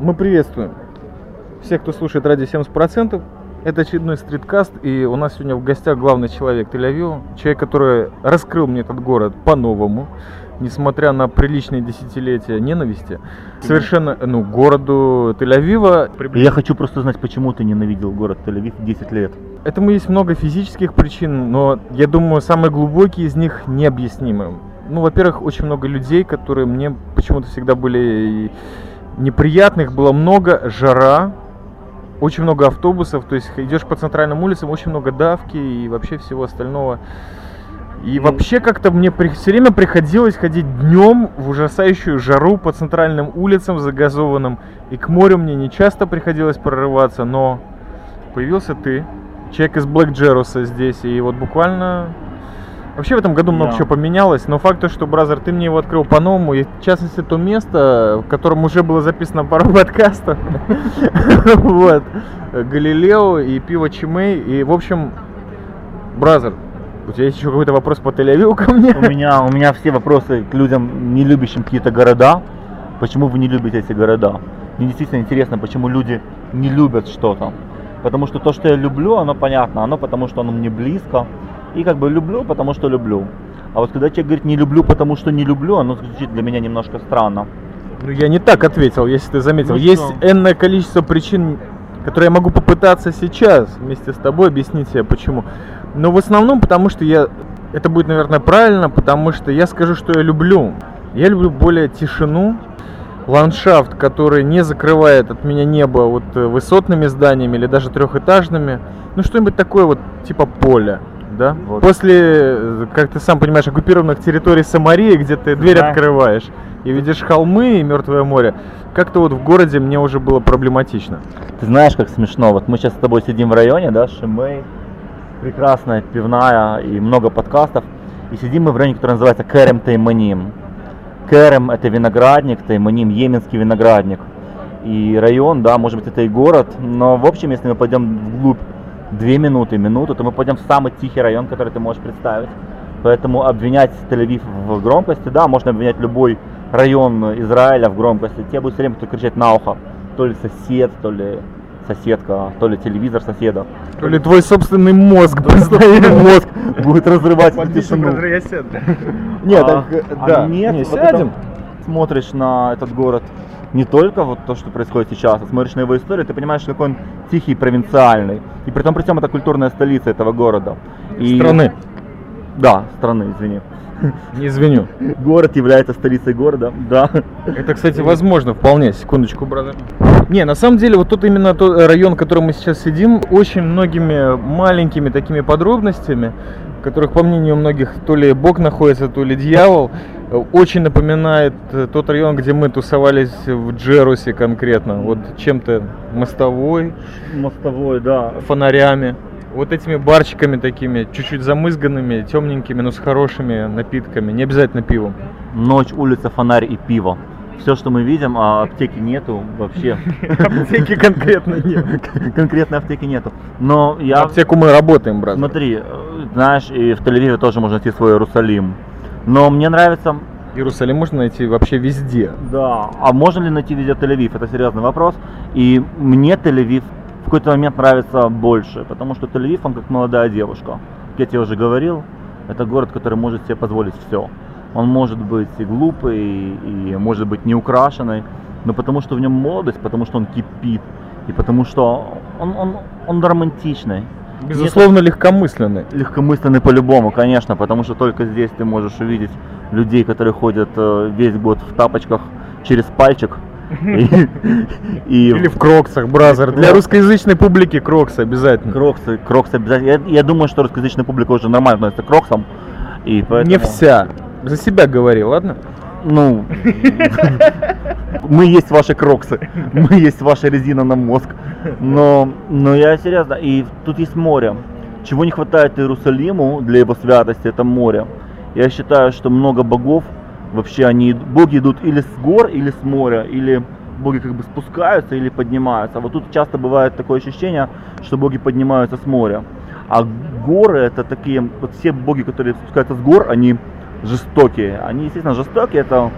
Мы приветствуем всех, кто слушает ради 70%. Это очередной стриткаст, и у нас сегодня в гостях главный человек Тель-Авива, человек, который раскрыл мне этот город по-новому, несмотря на приличные десятилетия ненависти, совершенно, ну, городу Тель-Авива. Я хочу просто знать, почему ты ненавидел город Тель-Авив 10 лет. Этому есть много физических причин, но я думаю, самые глубокие из них необъяснимы. Ну, во-первых, очень много людей, которые мне почему-то всегда были неприятных, было много, жара, очень много автобусов, то есть идешь по центральным улицам, очень много давки и вообще всего остального. И вообще как-то мне при, все время приходилось ходить днем в ужасающую жару по центральным улицам загазованным. И к морю мне не часто приходилось прорываться, но появился ты, человек из Блэк Джеруса здесь, и вот буквально Вообще в этом году много да. чего поменялось, но факт то, что, Brother, ты мне его открыл по-новому, и в частности то место, в котором уже было записано пару подкастов, вот, Галилео и пиво Чимей, и, в общем, Бразер, у тебя есть еще какой-то вопрос по тель ко мне? У меня, у меня все вопросы к людям, не любящим какие-то города. Почему вы не любите эти города? Мне действительно интересно, почему люди не любят что-то. Потому что то, что я люблю, оно понятно, оно потому что оно мне близко, и как бы люблю, потому что люблю. А вот когда человек говорит не люблю, потому что не люблю, оно звучит для меня немножко странно. Ну я не так ответил, если ты заметил. Ну, Есть что? энное количество причин, которые я могу попытаться сейчас вместе с тобой объяснить себе почему. Но в основном потому что я... Это будет, наверное, правильно, потому что я скажу, что я люблю. Я люблю более тишину, ландшафт, который не закрывает от меня небо вот э, высотными зданиями или даже трехэтажными. Ну что-нибудь такое вот типа поля да? Вот. После, как ты сам понимаешь, оккупированных территорий Самарии, где ты дверь да. открываешь и видишь холмы и Мертвое море, как-то вот в городе мне уже было проблематично. Ты знаешь, как смешно, вот мы сейчас с тобой сидим в районе, да, Шимей, прекрасная пивная и много подкастов, и сидим мы в районе, который называется Керем Тайманим. Керем это виноградник, Тайманим Йеменский виноградник. И район, да, может быть это и город, но в общем, если мы пойдем вглубь две минуты, минуту, то мы пойдем в самый тихий район, который ты можешь представить. Поэтому обвинять Тель-Авив в громкости, да, можно обвинять любой район Израиля в громкости. Тебе будет все время кто кричать на ухо. То ли сосед, то ли соседка, то ли телевизор соседа. То ли твой собственный мозг, мозг будет разрывать тишину. Нет, а, а да, нет, сядем. Смотришь на этот город не только вот то, что происходит сейчас, а смотришь на его историю, ты понимаешь, какой он тихий, провинциальный. И при том, при всем это культурная столица этого города. И... Страны. Да, страны, извини. Не извиню. Город является столицей города, да. Это, кстати, возможно, вполне. Секундочку, брат. Не, на самом деле, вот тут именно тот район, в котором мы сейчас сидим, очень многими маленькими такими подробностями, которых, по мнению многих, то ли Бог находится, то ли дьявол, очень напоминает э, тот район, где мы тусовались в Джерусе конкретно. Вот чем-то мостовой. Мостовой, да. Фонарями. Вот этими барчиками такими, чуть-чуть замызганными, темненькими, но с хорошими напитками. Не обязательно пивом. Ночь, улица, фонарь и пиво. Все, что мы видим, а аптеки нету вообще. Аптеки конкретно нет. Конкретно аптеки нету. Но я... Аптеку мы работаем, брат. Смотри, э, знаешь, и в Тель-Авиве тоже можно найти свой Иерусалим. Но мне нравится... Иерусалим можно найти вообще везде. Да. А можно ли найти везде Тель-Авив? Это серьезный вопрос. И мне Тель-Авив в какой-то момент нравится больше, потому что Тель-Авив, он как молодая девушка. Как я тебе уже говорил, это город, который может себе позволить все. Он может быть и глупый, и может быть не украшенный, но потому что в нем молодость, потому что он кипит, и потому что он, он, он романтичный. Безусловно, легкомысленный. Легкомысленный по-любому, конечно, потому что только здесь ты можешь увидеть людей, которые ходят э, весь год в тапочках через пальчик. Или в кроксах, бразер. Для русскоязычной публики кроксы обязательно. Кроксы, кроксы обязательно. Я, думаю, что русскоязычная публика уже нормально относится к кроксам. И Не вся. За себя говори, ладно? Ну, мы есть ваши кроксы, мы есть ваша резина на мозг. Но, но я серьезно, и тут есть море. Чего не хватает Иерусалиму для его святости, это море. Я считаю, что много богов, вообще они, боги идут или с гор, или с моря, или боги как бы спускаются или поднимаются. Вот тут часто бывает такое ощущение, что боги поднимаются с моря. А горы это такие, вот все боги, которые спускаются с гор, они жестокие. Они, естественно, жестокие, это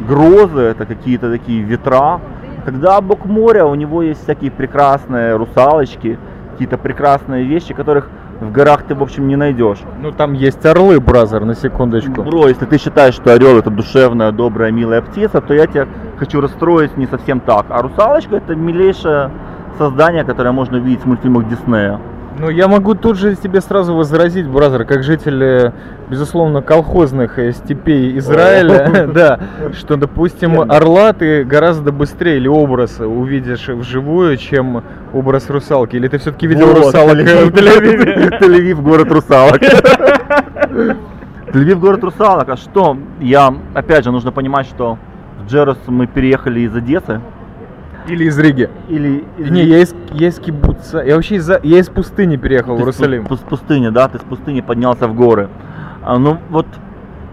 грозы, это какие-то такие ветра, Когда бок моря, у него есть всякие прекрасные русалочки, какие-то прекрасные вещи, которых в горах ты, в общем, не найдешь. Ну там есть орлы, бразер, на секундочку. Бро, если ты считаешь, что орел это душевная, добрая, милая птица, то я тебя хочу расстроить не совсем так. А русалочка это милейшее создание, которое можно увидеть в мультфильмах Диснея. Ну, я могу тут же тебе сразу возразить, бразер, как житель, э, безусловно, колхозных э, степей Израиля, да, что, допустим, орла ты гораздо быстрее или образ увидишь вживую, чем образ русалки. Или ты все-таки видел русалок в? Тель-Авив, город русалок. Тель-Авив, город русалок. А что? Я, опять же, нужно понимать, что в Джерус мы переехали из Одессы. Или из Риги? Или... Не, я из, я из кибуца. Я вообще из, я из пустыни переехал в Ты с Иерусалим. с пустыни, да, ты с пустыни поднялся в горы. А, ну вот,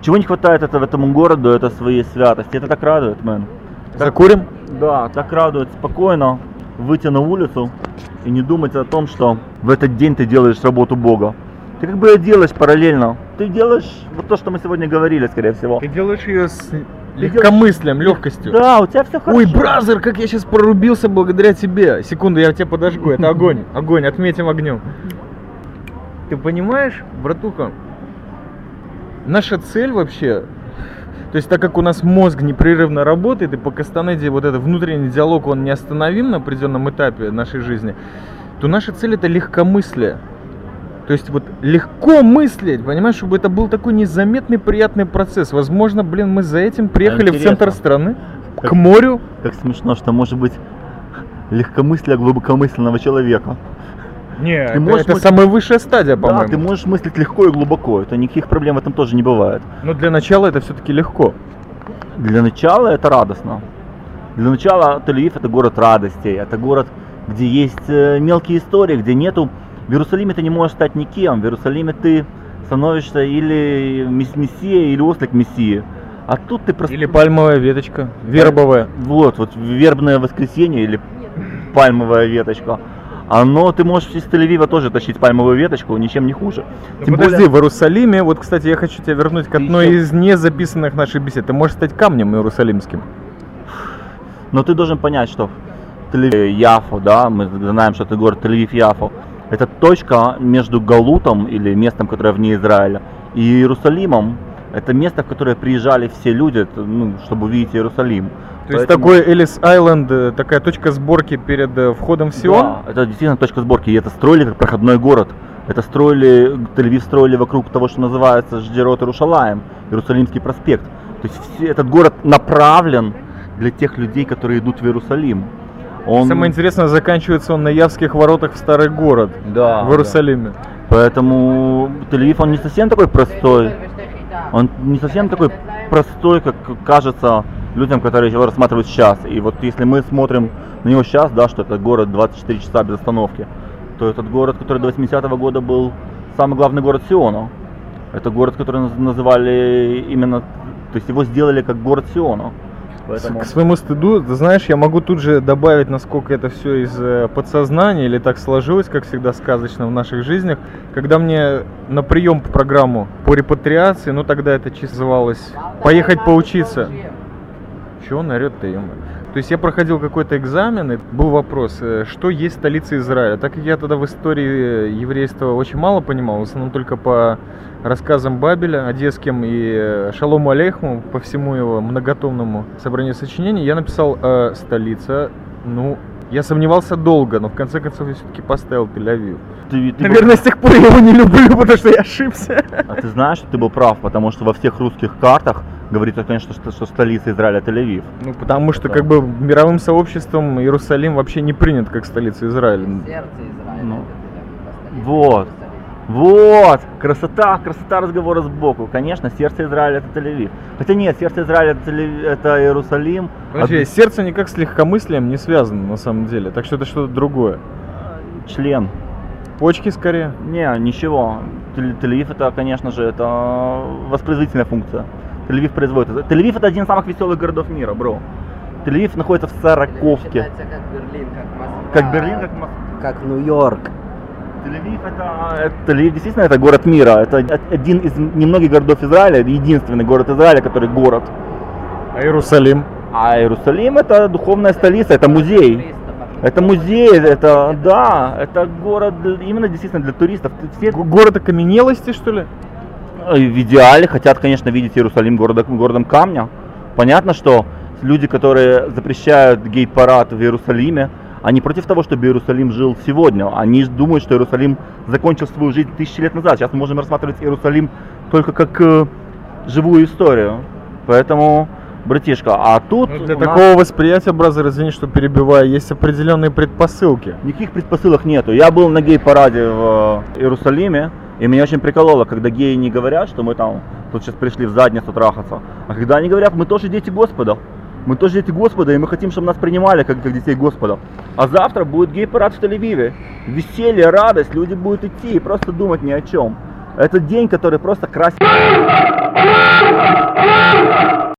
чего не хватает это, этому городу, это своей святости. Это так радует, мэн. Закурим? Да, так радует спокойно выйти на улицу и не думать о том, что в этот день ты делаешь работу Бога. Ты как бы ее делаешь параллельно. Ты делаешь вот то, что мы сегодня говорили, скорее всего. Ты делаешь ее с легкомыслием, легкостью. Да, у тебя все хорошо. Ой, бразер, как я сейчас прорубился благодаря тебе. Секунду, я тебя подожгу. Это огонь. Огонь, отметим огнем. Ты понимаешь, братуха, наша цель вообще, то есть так как у нас мозг непрерывно работает, и по Кастанеде вот этот внутренний диалог, он неостановим на определенном этапе нашей жизни, то наша цель это легкомыслие. То есть вот легко мыслить, понимаешь, чтобы это был такой незаметный приятный процесс. Возможно, блин, мы за этим приехали в центр страны, Как- к морю. Как смешно, что может быть легкомыслие глубокомысленного человека. Не, Ты это, можешь это мыслить- самая высшая стадия, Да, по-моему. ты можешь мыслить легко и глубоко. Это никаких проблем в этом тоже не бывает. Но для начала это все-таки легко. Для начала это радостно. Для начала Тель-Авив это город радостей, это город, где есть э, мелкие истории, где нету... В Иерусалиме ты не можешь стать никем, в Иерусалиме ты становишься или мес- мессией, или ослик мессии. А тут ты просто... Или пальмовая веточка, вербовая. Вот, вот вербное воскресенье или пальмовая веточка. Оно, ты можешь из Тель-Авива тоже тащить пальмовую веточку, ничем не хуже. Ну, Тем подожди, более- в Иерусалиме, вот, кстати, я хочу тебя вернуть к одной ещё- из незаписанных наших бесед. Ты можешь стать камнем иерусалимским. Но ты должен понять, что Тель-Авив, Яфо, да, мы знаем, что это город Тель-Авив-Яфо, это точка между Галутом или местом, которое вне Израиля, и Иерусалимом. Это место, в которое приезжали все люди, ну, чтобы увидеть Иерусалим. То есть Поэтому- такой Элис Айленд, э, такая точка сборки перед э, входом в Сион. Да, это действительно точка сборки. И это строили как проходной город. Это строили, Тель-Авив строили вокруг того, что называется Ждерот Иерушалаем, Иерусалимский проспект. То есть все- этот город направлен для тех людей, которые идут в Иерусалим. Он... Самое интересное, заканчивается он на Явских воротах в старый город Да, в Иерусалиме. Поэтому Тель-Авив, он не совсем такой простой. Он не совсем такой простой, как кажется людям, которые его рассматривают сейчас. И вот если мы смотрим на него сейчас, да, что это город 24 часа без остановки, то этот город, который до 80-го года был самый главный город Сиона. Это город, который наз- называли именно, то есть его сделали как город Сиона. Поэтому... К своему стыду, ты знаешь, я могу тут же добавить, насколько это все из э, подсознания или так сложилось, как всегда сказочно в наших жизнях. Когда мне на прием по программу по репатриации, ну тогда это чисто называлось «поехать поучиться». Чего он орет-то, ё То есть я проходил какой-то экзамен, и был вопрос, э, что есть столица Израиля. Так как я тогда в истории э, еврейства очень мало понимал, в основном только по рассказам Бабеля, одесским и э, Шалому Алейхму, по всему его многотомному собранию сочинений, я написал э, «столица». Ну, я сомневался долго, но в конце концов я все-таки поставил Тель-Авив. Ты- ты был- Наверное, с тех пор я его не люблю, потому что я ошибся. А ты знаешь, что ты был прав, потому что во всех русских картах говорится, конечно, что, что столица Израиля Тель-Авив. Ну, потому что Да. как бы мировым сообществом Иерусалим вообще не принят как столица Израиля. Сердце Израиля. Ну, вот. Вот, красота, красота разговора сбоку. Конечно, сердце Израиля это Тель-Авив. Хотя нет, сердце Израиля это, Тель- это Иерусалим. Подожди, а сердце никак с легкомыслием не связано на самом деле, так что это что-то другое. член. Почки скорее. Не, ничего. Тель- Тель-Авив это, конечно же, это воспроизводительная функция. Тель-Авив производит. Тель-Авив это один из самых веселых городов мира, бро. Тель-Авив находится в Сороковке. Как Берлин, как Москва. Как Берлин, как Москва. Как Нью-Йорк. Тель-Авив это, это Тель-Авив действительно это город мира. Это один из немногих городов Израиля, единственный город Израиля, который город. А Иерусалим? А Иерусалим это духовная столица, это музей. Это музей, это, да, это город именно действительно для туристов. Все Город окаменелости, что ли? Э, в идеале хотят, конечно, видеть Иерусалим города, городом камня. Понятно, что люди, которые запрещают гей-парад в Иерусалиме, они против того, чтобы Иерусалим жил сегодня. Они думают, что Иерусалим закончил свою жизнь тысячи лет назад. Сейчас мы можем рассматривать Иерусалим только как э, живую историю. Поэтому, братишка, а тут Ну, Для нас такого восприятия, бразер, извини, что перебиваю, есть определенные предпосылки. никаких предпосылок нету. Я был на гей-параде в э, Иерусалиме, и меня очень прикололо, когда геи не говорят, что мы там тут сейчас пришли в задницу трахаться, а когда они говорят, мы тоже дети Господа. Мы тоже дети Господа, и мы хотим, чтобы нас принимали как, как детей Господа. А завтра будет гей-парад в Тель-Авиве. Веселье, радость, люди будут идти и просто думать ни о чем. Это день, который просто красит.